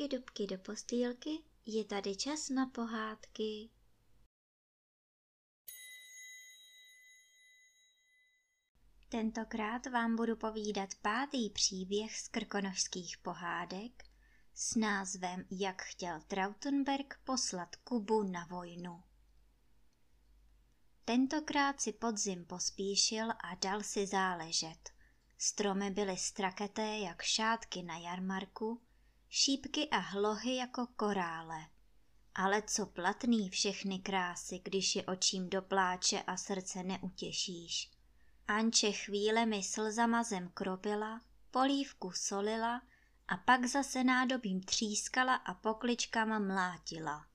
dubky, dubky do postýlky, je tady čas na pohádky. Tentokrát vám budu povídat pátý příběh z krkonožských pohádek s názvem Jak chtěl Trautenberg poslat Kubu na vojnu. Tentokrát si podzim pospíšil a dal si záležet. Stromy byly straketé jak šátky na jarmarku, šípky a hlohy jako korále. Ale co platný všechny krásy, když je očím do pláče a srdce neutěšíš. Anče chvílemi slzama zem kropila, polívku solila a pak zase nádobím třískala a pokličkama mlátila.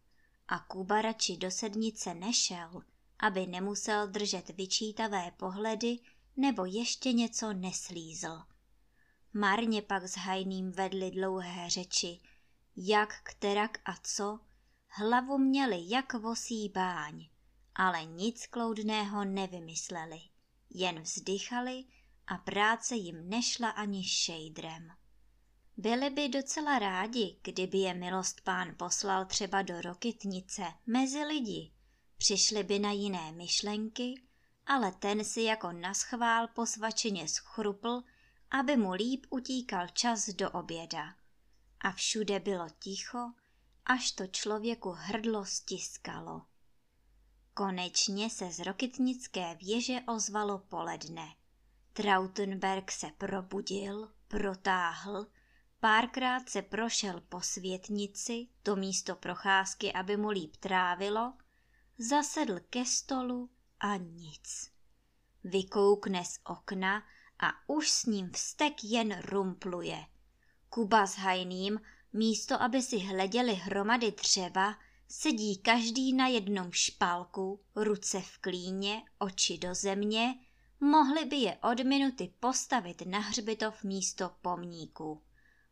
A Kuba radši do sednice nešel, aby nemusel držet vyčítavé pohledy nebo ještě něco neslízl. Marně pak s hajným vedli dlouhé řeči, jak, kterak a co, hlavu měli jak vosí báň, ale nic kloudného nevymysleli, jen vzdychali a práce jim nešla ani šejdrem. Byli by docela rádi, kdyby je milost pán poslal třeba do Rokytnice mezi lidi. Přišli by na jiné myšlenky, ale ten si jako naschvál po svačině schrupl, aby mu líp utíkal čas do oběda. A všude bylo ticho, až to člověku hrdlo stiskalo. Konečně se z Rokytnické věže ozvalo poledne. Trautenberg se probudil, protáhl, párkrát se prošel po světnici, to místo procházky, aby mu líp trávilo, zasedl ke stolu a nic. Vykoukne z okna a už s ním vztek jen rumpluje. Kuba s Hajným, místo aby si hleděli hromady dřeva, sedí každý na jednom špalku, ruce v klíně, oči do země, mohli by je od minuty postavit na hřbitov místo pomníku.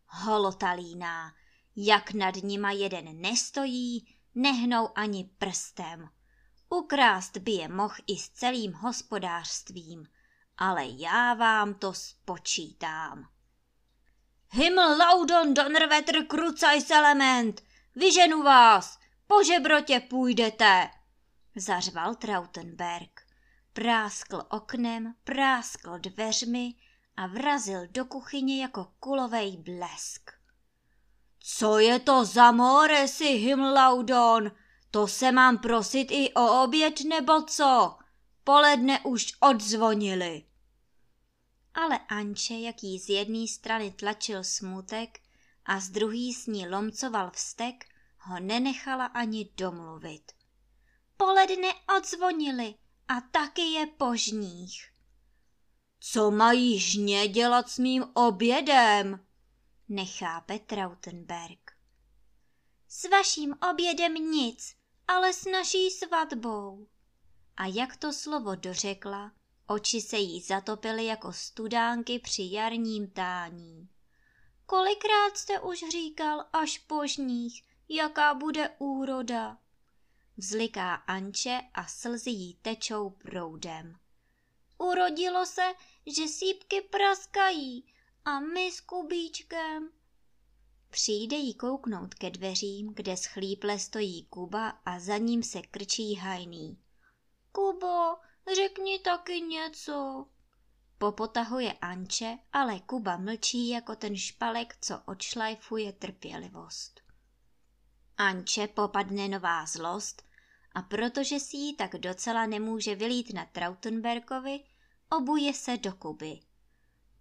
Holotalíná, jak nad nima jeden nestojí, nehnou ani prstem. Ukrást by je mohl i s celým hospodářstvím, ale já vám to spočítám. Himmel laudon donnerwetter krucajs element, vyženu vás, po žebrotě půjdete, zařval Trautenberg. Práskl oknem, práskl dveřmi a vrazil do kuchyně jako kulovej blesk. Co je to za more si Himlaudon? To se mám prosit i o oběd nebo co? Poledne už odzvonili. Ale Anče, jak jí z jedné strany tlačil smutek a z druhé s ní lomcoval vztek, ho nenechala ani domluvit. Poledne odzvonili a taky je požních. Co mají žně dělat s mým obědem? Nechápe Trautenberg. S vaším obědem nic, ale s naší svatbou. A jak to slovo dořekla, oči se jí zatopily jako studánky při jarním tání. Kolikrát jste už říkal až požních, jaká bude úroda? Vzliká Anče a slzy jí tečou proudem. Urodilo se, že sípky praskají a my s Kubíčkem Přijde jí kouknout ke dveřím, kde schlíple stojí Kuba a za ním se krčí hajný. Kubo, řekni taky něco. Popotahuje Anče, ale Kuba mlčí jako ten špalek, co odšlajfuje trpělivost. Anče popadne nová zlost a protože si ji tak docela nemůže vylít na Trautenberkovi, obuje se do Kuby.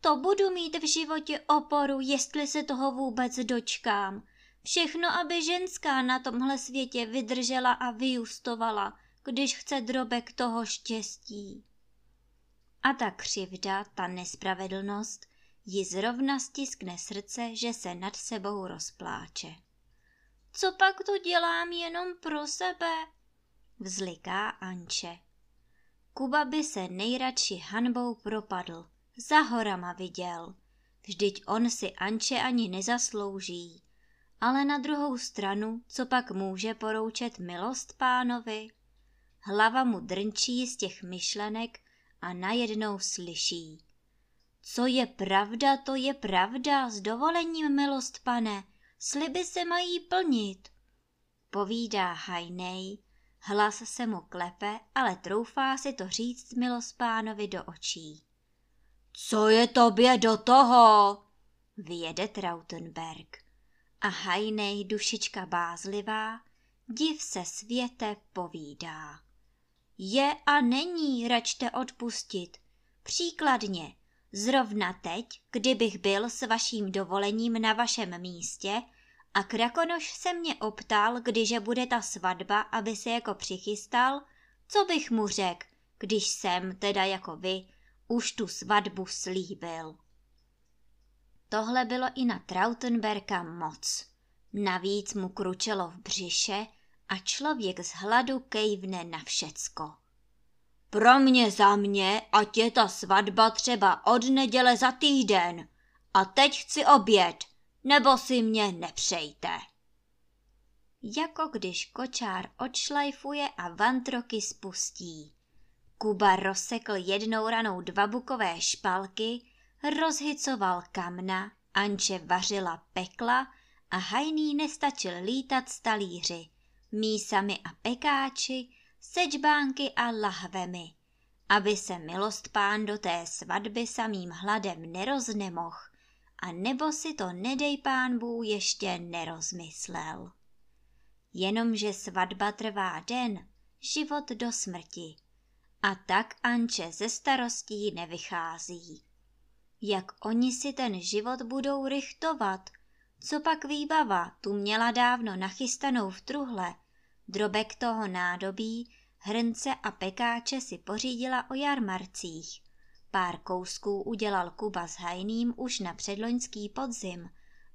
To budu mít v životě oporu, jestli se toho vůbec dočkám. Všechno, aby ženská na tomhle světě vydržela a vyjustovala, když chce drobek toho štěstí. A ta křivda, ta nespravedlnost, ji zrovna stiskne srdce, že se nad sebou rozpláče. Co pak to dělám jenom pro sebe? Vzliká Anče. Kuba by se nejradši hanbou propadl, za horama viděl. Vždyť on si Anče ani nezaslouží. Ale na druhou stranu, co pak může poroučet milost pánovi? Hlava mu drnčí z těch myšlenek a najednou slyší. Co je pravda, to je pravda, s dovolením, milost pane, Sliby se mají plnit, povídá Hajnej, hlas se mu klepe, ale troufá si to říct milospánovi do očí. Co je tobě do toho? Vyjede Trautenberg. A Hajnej dušička bázlivá, div se světe povídá. Je a není, račte odpustit. Příkladně, zrovna teď, kdybych byl s vaším dovolením na vašem místě a Krakonoš se mě optal, kdyže bude ta svatba, aby se jako přichystal, co bych mu řekl, když jsem, teda jako vy, už tu svatbu slíbil. Tohle bylo i na Trautenberka moc. Navíc mu kručelo v břiše a člověk z hladu kejvne na všecko. Pro mě za mě, ať je ta svatba třeba od neděle za týden. A teď chci oběd, nebo si mě nepřejte. Jako když kočár odšlajfuje a vantroky spustí. Kuba rozsekl jednou ranou dva bukové špalky, rozhycoval kamna, Anče vařila pekla a hajný nestačil lítat s talíři, mísami a pekáči, sečbánky a lahvemi, aby se milost pán do té svatby samým hladem neroznemoh, a nebo si to nedej pán Bůh ještě nerozmyslel. Jenomže svatba trvá den, život do smrti. A tak Anče ze starostí nevychází. Jak oni si ten život budou richtovat? Co pak výbava tu měla dávno nachystanou v truhle? Drobek toho nádobí, hrnce a pekáče si pořídila o jarmarcích. Pár kousků udělal Kuba s hajným už na předloňský podzim,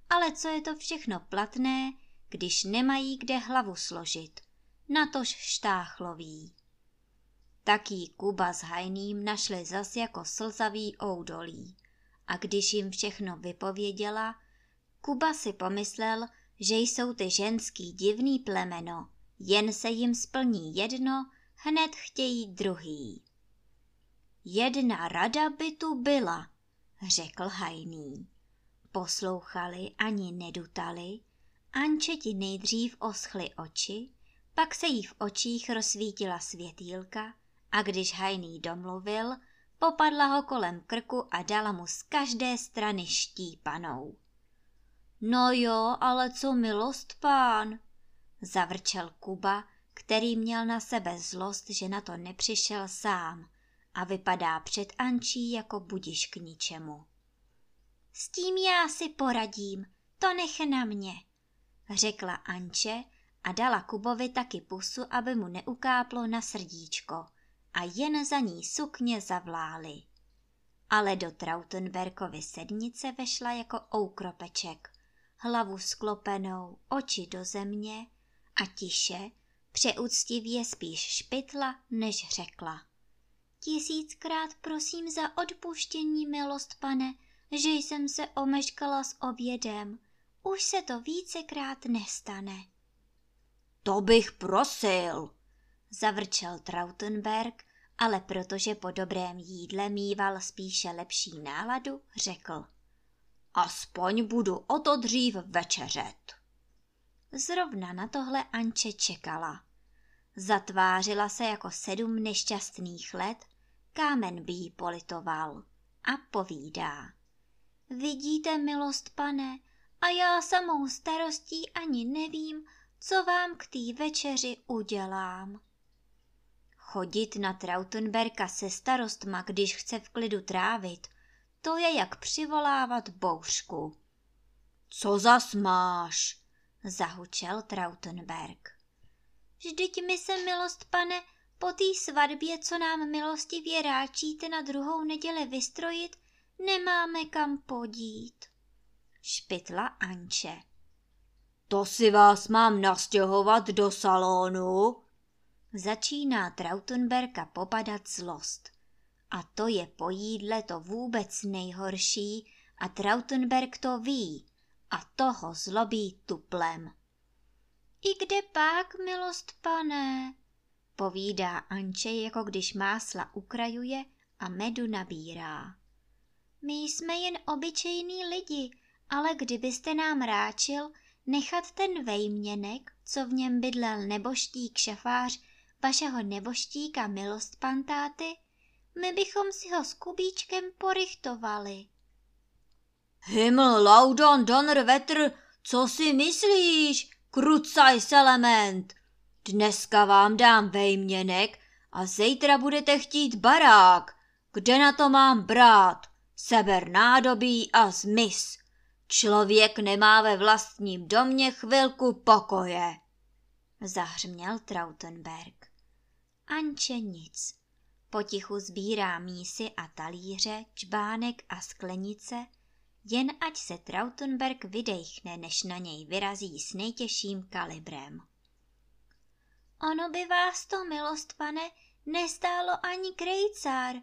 ale co je to všechno platné, když nemají kde hlavu složit, natož štáchlový. Taký Kuba s hajným našli zas jako slzavý oudolí. A když jim všechno vypověděla, Kuba si pomyslel, že jsou ty ženský divný plemeno, jen se jim splní jedno, hned chtějí druhý. Jedna rada by tu byla, řekl hajný. Poslouchali ani nedutali, Anče ti nejdřív oschly oči, pak se jí v očích rozsvítila světýlka a když hajný domluvil, popadla ho kolem krku a dala mu z každé strany štípanou. No jo, ale co milost pán, zavrčel Kuba, který měl na sebe zlost, že na to nepřišel sám a vypadá před Ančí jako budiš k ničemu. S tím já si poradím, to nech na mě, řekla Anče a dala Kubovi taky pusu, aby mu neukáplo na srdíčko a jen za ní sukně zavlály. Ale do Trautenberkovy sednice vešla jako oukropeček, hlavu sklopenou, oči do země a tiše, přeúctivě spíš špitla, než řekla. Tisíckrát prosím za odpuštění, milost pane, že jsem se omeškala s obědem. Už se to vícekrát nestane. To bych prosil, zavrčel Trautenberg, ale protože po dobrém jídle mýval spíše lepší náladu, řekl. Aspoň budu o to dřív večeřet. Zrovna na tohle Anče čekala. Zatvářila se jako sedm nešťastných let, kámen by jí politoval a povídá. Vidíte, milost pane, a já samou starostí ani nevím, co vám k té večeři udělám. Chodit na Trautenberka se starostma, když chce v klidu trávit, to je jak přivolávat bouřku. Co zas máš? zahučel Trautenberg. Vždyť mi se, milost pane, po té svatbě, co nám milostivě ráčíte na druhou neděli vystrojit, nemáme kam podít. Špitla Anče. To si vás mám nastěhovat do salonu? Začíná Trautenberka popadat zlost. A to je po jídle to vůbec nejhorší a Trautenberg to ví a toho zlobí tuplem. I kde pak, milost pane? Povídá Anče, jako když másla ukrajuje a medu nabírá. My jsme jen obyčejní lidi, ale kdybyste nám ráčil, nechat ten vejměnek, co v něm bydlel neboštík šafář vašeho neboštíka milost pantáty, my bychom si ho s kubíčkem porychtovali. Himmel, laudon, donner, vetr, co si myslíš, krucaj element? Dneska vám dám vejměnek a zítra budete chtít barák. Kde na to mám brát? Seber nádobí a zmiz. Člověk nemá ve vlastním domě chvilku pokoje. Zahřměl Trautenberg. Anče nic. Potichu sbírá mísy a talíře, čbánek a sklenice, jen ať se Trautenberg vydechne, než na něj vyrazí s nejtěžším kalibrem. Ono by vás to, milost pane, nestálo ani krejcár,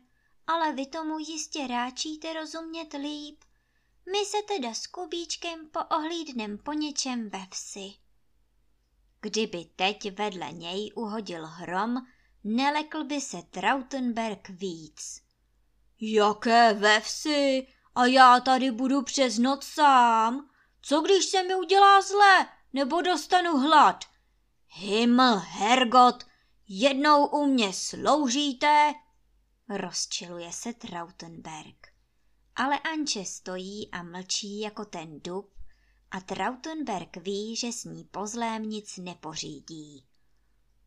ale vy tomu jistě ráčíte rozumět líp. My se teda s Kubíčkem poohlídnem po něčem ve vsi. Kdyby teď vedle něj uhodil hrom, nelekl by se Trautenberg víc. Jaké ve vsi? A já tady budu přes noc sám? Co když se mi udělá zle, nebo dostanu hlad? Himmel, Hergot, jednou u mě sloužíte? Rozčiluje se Trautenberg. Ale Anče stojí a mlčí jako ten dub a Trautenberg ví, že s ní pozlém nic nepořídí.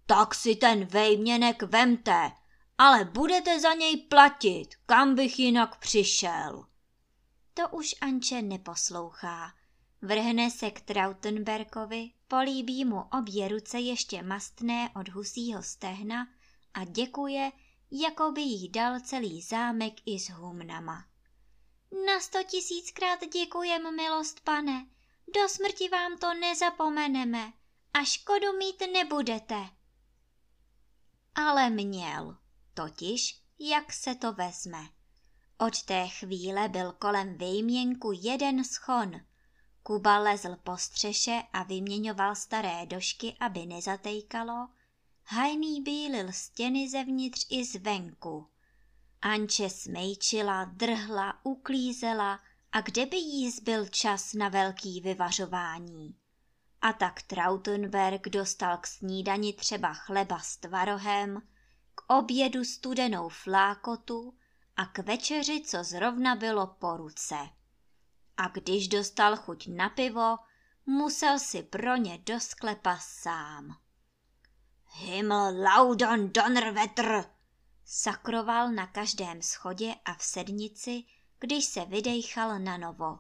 Tak si ten vejměnek vemte, ale budete za něj platit, kam bych jinak přišel. To už Anče neposlouchá. Vrhne se k Trautenberkovi, políbí mu obě ruce ještě mastné od husího stehna a děkuje, jako by jí dal celý zámek i s humnama. Na sto tisíckrát děkujem, milost pane, do smrti vám to nezapomeneme a škodu mít nebudete. Ale měl, totiž jak se to vezme. Od té chvíle byl kolem výměnku jeden schon. Kuba lezl po střeše a vyměňoval staré došky, aby nezatejkalo. Hajný bílil stěny zevnitř i zvenku. Anče smejčila, drhla, uklízela a kde by jí zbyl čas na velký vyvařování. A tak Trautenberg dostal k snídani třeba chleba s tvarohem, k obědu studenou flákotu a k večeři, co zrovna bylo po ruce. A když dostal chuť na pivo, musel si pro ně do sklepa sám. Himmel laudon donnerwetter, sakroval na každém schodě a v sednici, když se vydejchal na novo.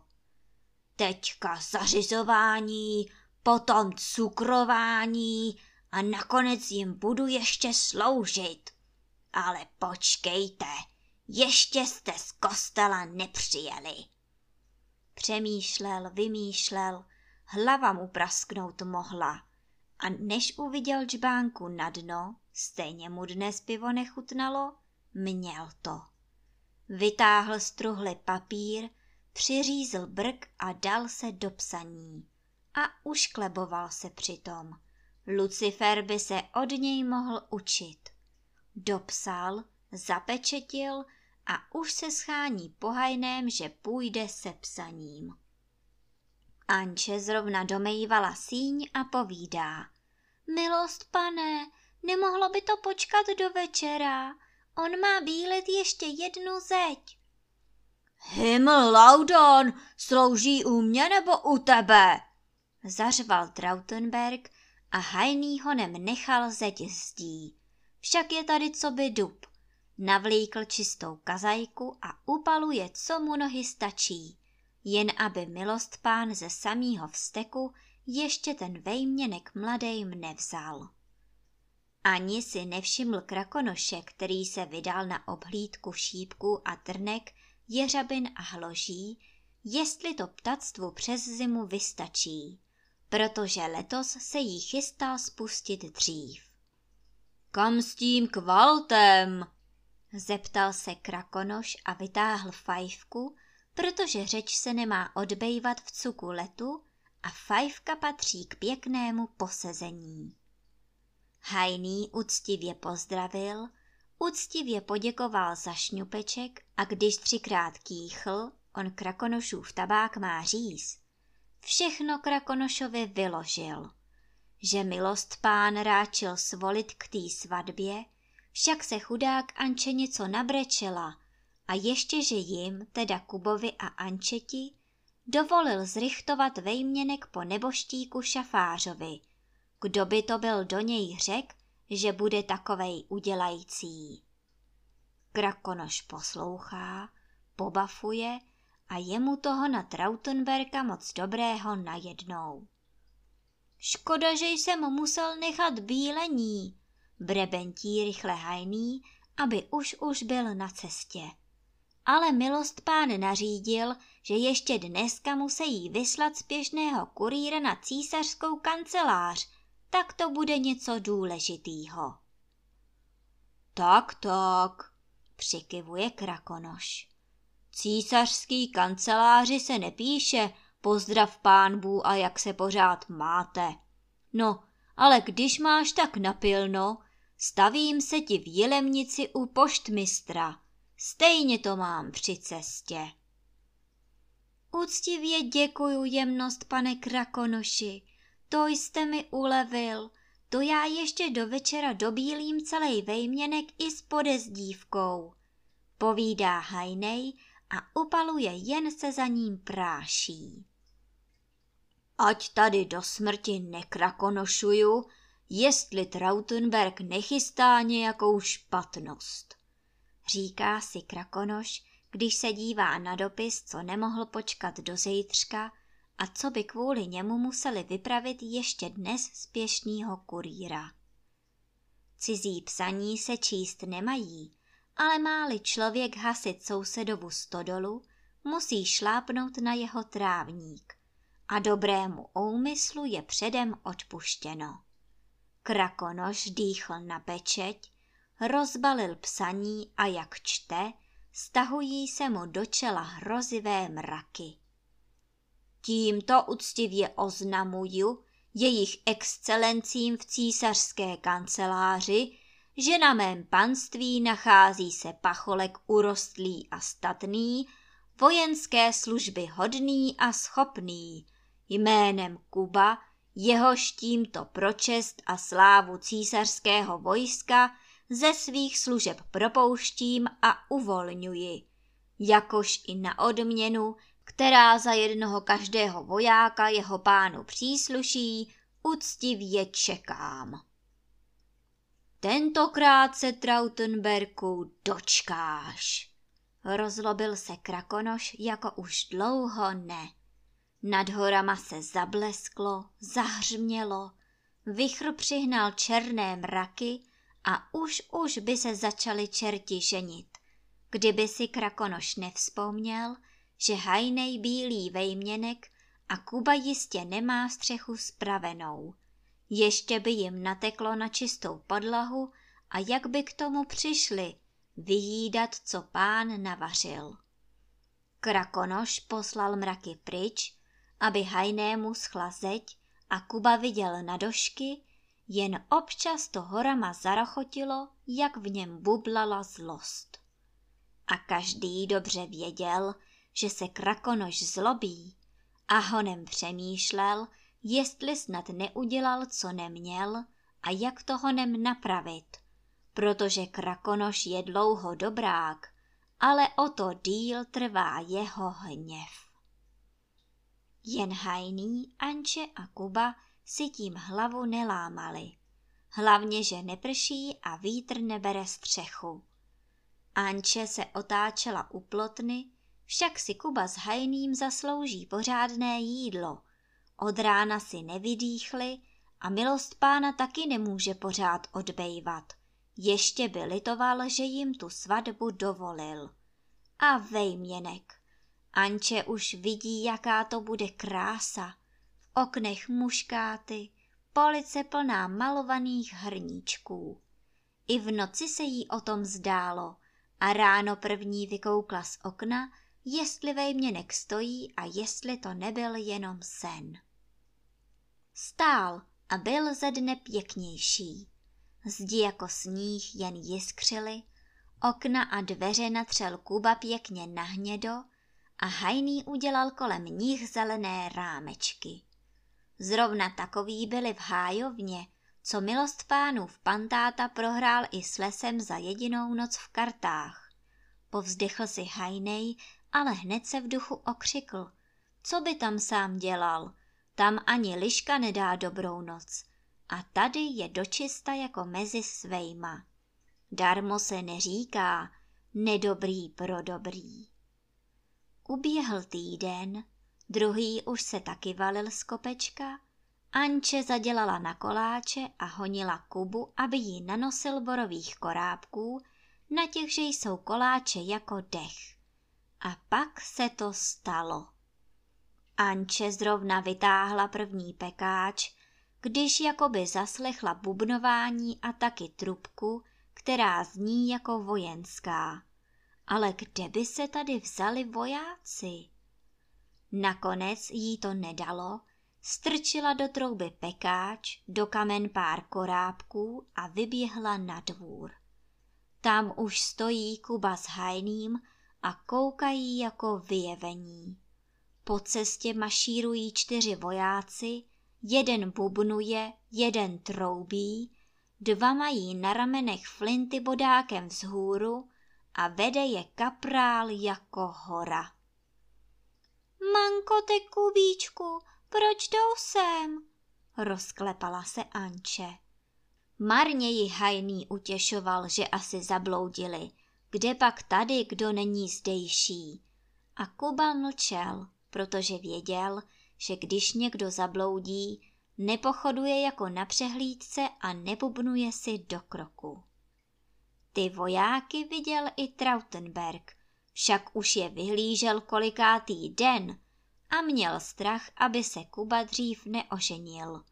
Teďka zařizování, potom cukrování a nakonec jim budu ještě sloužit. Ale počkejte, ještě jste z kostela nepřijeli. Přemýšlel, vymýšlel, hlava mu prasknout mohla. A než uviděl džbánku na dno, stejně mu dnes pivo nechutnalo, měl to. Vytáhl z truhly papír, přiřízl brk a dal se do psaní. A uškleboval se přitom. Lucifer by se od něj mohl učit. Dopsal, zapečetil a už se schání pohajném, že půjde se psaním. Anče zrovna domejvala síň a povídá. Milost pane, nemohlo by to počkat do večera, on má bílet ještě jednu zeď. Himmel Laudon, slouží u mě nebo u tebe? Zařval Trautenberg a hajný honem nechal zeď zdí. Však je tady co by dub. Navlíkl čistou kazajku a upaluje, co mu nohy stačí, jen aby milost pán ze samýho vsteku ještě ten vejměnek mladejm nevzal. Ani si nevšiml krakonoše, který se vydal na obhlídku šípků a trnek, jeřabin a hloží, jestli to ptactvu přes zimu vystačí, protože letos se jí chystal spustit dřív. Kam s tím kvaltem? Zeptal se krakonoš a vytáhl fajfku, protože řeč se nemá odbejvat v cuku letu a fajfka patří k pěknému posezení. Hajný úctivě pozdravil, úctivě poděkoval za šňupeček a když třikrát kýchl, on krakonošův tabák má říz, všechno Krakonošovi vyložil. Že milost pán ráčil svolit k té svatbě, však se chudák Anče něco nabrečela a ještě, že jim, teda Kubovi a Ančeti, dovolil zrychtovat vejměnek po neboštíku šafářovi. Kdo by to byl do něj řek, že bude takovej udělající. Krakonoš poslouchá, pobafuje a je mu toho na Trautenberka moc dobrého najednou. Škoda, že jsem musel nechat bílení, brebentí rychle hajný, aby už už byl na cestě. Ale milost pán nařídil, že ještě dneska musí vyslat spěšného kurýra na císařskou kancelář, tak to bude něco důležitýho. Tak, tak, přikivuje Krakonoš. Císařský kanceláři se nepíše pozdrav pánbů a jak se pořád máte. No, ale když máš tak napilno, stavím se ti v Jilemnici u poštmistra. Stejně to mám při cestě. Úctivě děkuju jemnost, pane Krakonoši, to jste mi ulevil, to já ještě do večera dobílím celý vejměnek i s podezdívkou. Povídá Hajnej a upaluje jen se za ním práší. Ať tady do smrti nekrakonošuju, jestli Trautenberg nechystá nějakou špatnost. Říká si Krakonoš, když se dívá na dopis, co nemohl počkat do zítřka a co by kvůli němu museli vypravit ještě dnes spěšnýho kurýra. Cizí psaní se číst nemají, ale máli člověk hasit sousedovu stodolu, musí šlápnout na jeho trávník a dobrému úmyslu je předem odpuštěno. Krakonoš dýchl na pečeť, rozbalil psaní a jak čte, stahují se mu do čela hrozivé mraky. Tímto uctivě oznamuju jejich excelencím v císařské kanceláři, že na mém panství nachází se pacholek urostlý a statný, vojenské služby hodný a schopný, jménem Kuba, jehož tímto pročest a slávu císařského vojska ze svých služeb propouštím a uvolňuji, jakož i na odměnu, která za jednoho každého vojáka jeho pánu přísluší, úctivě čekám. Tentokrát se Trautenberku dočkáš. Rozlobil se Krakonoš jako už dlouho ne. Nad horama se zablesklo, zahřmělo, vychr přihnal černé mraky a už už by se začali čerti ženit. Kdyby si Krakonoš nevzpomněl, že hajnej bílý vejměnek a Kuba jistě nemá střechu spravenou. Ještě by jim nateklo na čistou podlahu a jak by k tomu přišli, vyjídat, co pán navařil. Krakonoš poslal mraky pryč, aby hajnému schla zeď a Kuba viděl na došky, jen občas to horama zarochotilo, jak v něm bublala zlost. A každý dobře věděl, že se krakonoš zlobí a honem přemýšlel, jestli snad neudělal, co neměl a jak to honem napravit, protože krakonoš je dlouho dobrák, ale o to díl trvá jeho hněv. Jen Hajný, Anče a Kuba si tím hlavu nelámali. Hlavně, že neprší a vítr nebere střechu. Anče se otáčela u plotny, však si Kuba s Hajným zaslouží pořádné jídlo. Od rána si nevydýchli a milost pána taky nemůže pořád odbejvat. Ještě by litoval, že jim tu svatbu dovolil. A vejměnek. Anče už vidí, jaká to bude krása. V oknech muškáty, police plná malovaných hrníčků. I v noci se jí o tom zdálo a ráno první vykoukla z okna, jestli vejměnek stojí a jestli to nebyl jenom sen. Stál a byl ze dne pěknější. Zdi jako sníh jen jiskřily, okna a dveře natřel Kuba pěkně na hnědo a hajný udělal kolem nich zelené rámečky. Zrovna takový byli v hájovně, co milost pánův pantáta prohrál i s lesem za jedinou noc v kartách. Povzdechl si hajnej, ale hned se v duchu okřikl. Co by tam sám dělal? Tam ani liška nedá dobrou noc. A tady je dočista jako mezi svejma. Darmo se neříká nedobrý pro dobrý. Uběhl týden, druhý už se taky valil z kopečka, Anče zadělala na koláče a honila Kubu, aby jí nanosil borových korábků, na těch, že jsou koláče jako dech. A pak se to stalo. Anče zrovna vytáhla první pekáč, když jakoby zaslechla bubnování a taky trubku, která zní jako vojenská. Ale kde by se tady vzali vojáci? Nakonec jí to nedalo, strčila do trouby pekáč, do kamen pár korábků a vyběhla na dvůr. Tam už stojí Kuba s hajným a koukají jako vyjevení. Po cestě mašírují čtyři vojáci, jeden bubnuje, jeden troubí, dva mají na ramenech flinty bodákem vzhůru a vede je kaprál jako hora. Manko, te kubíčku, proč jdou sem? Rozklepala se Anče. Marně ji hajný utěšoval, že asi zabloudili. Kde pak tady, kdo není zdejší? A Kuba mlčel, protože věděl, že když někdo zabloudí, nepochoduje jako na přehlídce a nebubnuje si do kroku. Ty vojáky viděl i Trautenberg, však už je vyhlížel kolikátý den a měl strach, aby se Kuba dřív neoženil,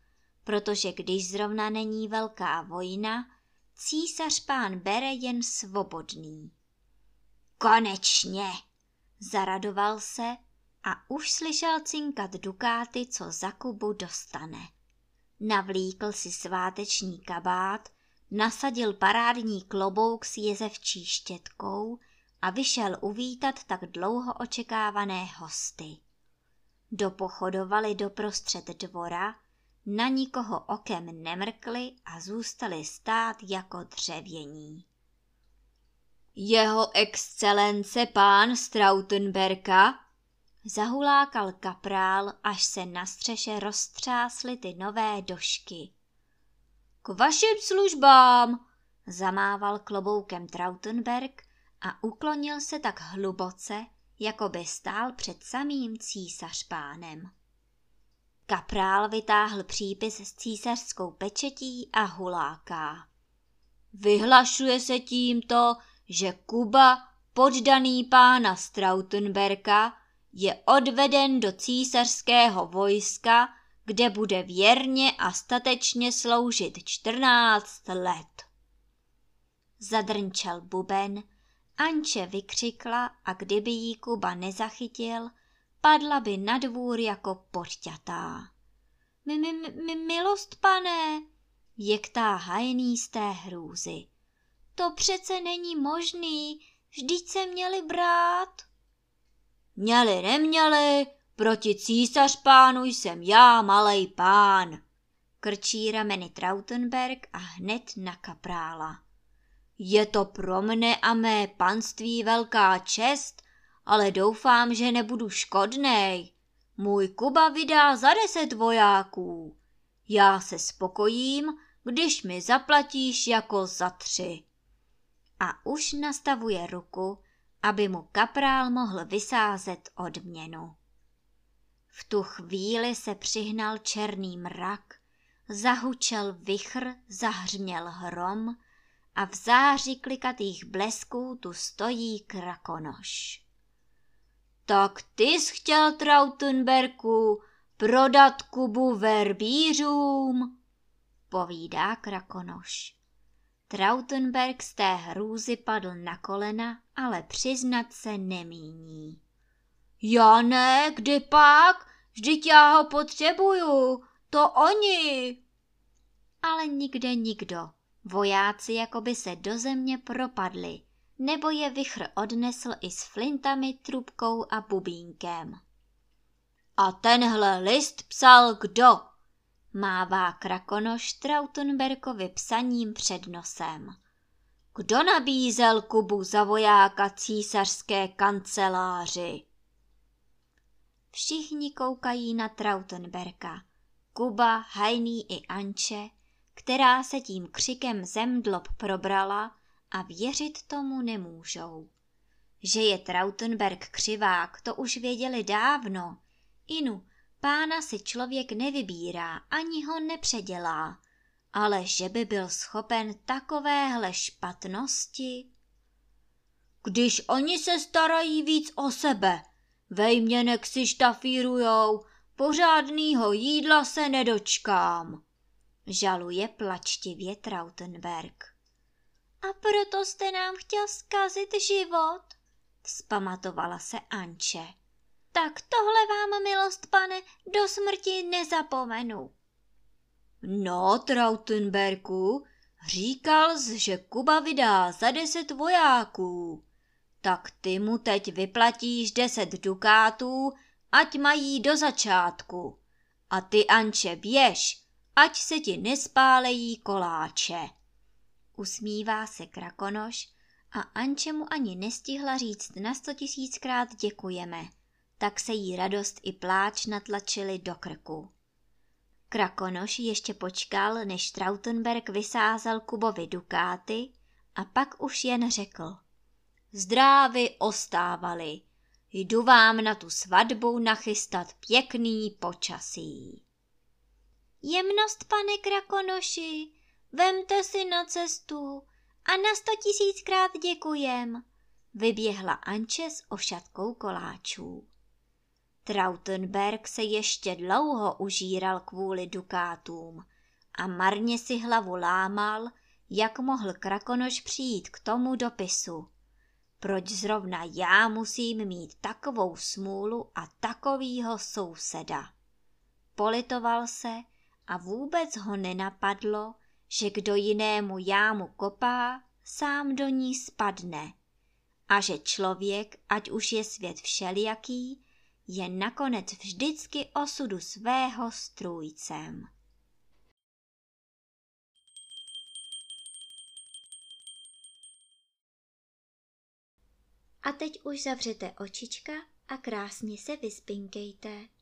protože když zrovna není velká vojna, císař pán bere jen svobodný. Konečně, zaradoval se a už slyšel cinkat dukáty, co za Kubu dostane. Navlíkl si sváteční kabát, nasadil parádní klobouk s jezevčí štětkou a vyšel uvítat tak dlouho očekávané hosty. Dopochodovali doprostřed dvora, na nikoho okem nemrkli a zůstali stát jako dřevění. Jeho excelence pán Strautenberka, zahulákal kaprál, až se na střeše roztřásly ty nové došky. K vašim službám, zamával kloboukem Trautenberg a uklonil se tak hluboce, jako by stál před samým císařpánem. Kaprál vytáhl přípis s císařskou pečetí a huláká. Vyhlašuje se tímto, že Kuba, poddaný pána Strautenberka, je odveden do císařského vojska, kde bude věrně a statečně sloužit čtrnáct let. Zadrnčel buben, Anče vykřikla a kdyby jí Kuba nezachytil, padla by na dvůr jako mi, mi, milost, pane, jektá hajný z té hrůzy. To přece není možný, vždyť se měli brát. Měli, neměli, proti císař pánu jsem já, malej pán. Krčí rameny Trautenberg a hned na kaprála. Je to pro mne a mé panství velká čest, ale doufám, že nebudu škodnej. Můj Kuba vydá za deset vojáků. Já se spokojím, když mi zaplatíš jako za tři. A už nastavuje ruku, aby mu kaprál mohl vysázet odměnu. V tu chvíli se přihnal černý mrak, zahučel vichr, zahřměl hrom a v záři klikatých blesků tu stojí krakonoš. Tak ty jsi chtěl, Trautenberku, prodat Kubu verbířům, povídá krakonoš. Trautenberg z té hrůzy padl na kolena, ale přiznat se nemíní. Já ne, kdy pak? Vždyť já ho potřebuju, to oni. Ale nikde nikdo. Vojáci jako by se do země propadli. nebo je vichr odnesl i s flintami, trubkou a bubínkem. A tenhle list psal kdo? Mává krakonoš Trautenberkovi psaním před nosem. Kdo nabízel Kubu za vojáka císařské kanceláři? Všichni koukají na Trautenberka. Kuba, Hajný i Anče, která se tím křikem zemdlob probrala a věřit tomu nemůžou. Že je Trautenberg křivák, to už věděli dávno. Inu, pána si člověk nevybírá, ani ho nepředělá, ale že by byl schopen takovéhle špatnosti? Když oni se starají víc o sebe, vejměnek si štafírujou, pořádnýho jídla se nedočkám, žaluje plačtivě Trautenberg. A proto jste nám chtěl zkazit život, vzpamatovala se Anče. Tak tohle vám, milost pane, do smrti nezapomenu. No, Trautenberku, říkal jsi, že Kuba vydá za deset vojáků. Tak ty mu teď vyplatíš deset dukátů, ať mají do začátku. A ty, Anče, běž, ať se ti nespálejí koláče. Usmívá se krakonoš a Anče mu ani nestihla říct na sto tisíckrát děkujeme, tak se jí radost i pláč natlačili do krku. Krakonoš ještě počkal, než Trautenberg vysázel Kubovi dukáty a pak už jen řekl. Zdrávy ostávali, jdu vám na tu svatbu nachystat pěkný počasí. Jemnost, pane Krakonoši, vemte si na cestu a na sto tisíckrát děkujem, vyběhla Anče s ošatkou koláčů. Trautenberg se ještě dlouho užíral kvůli dukátům a marně si hlavu lámal, jak mohl Krakonoš přijít k tomu dopisu. Proč zrovna já musím mít takovou smůlu a takovýho souseda? Politoval se a vůbec ho nenapadlo, že kdo jinému jámu kopá, sám do ní spadne. A že člověk, ať už je svět všelijaký, je nakonec vždycky osudu svého strůjcem. A teď už zavřete očička a krásně se vyspinkejte.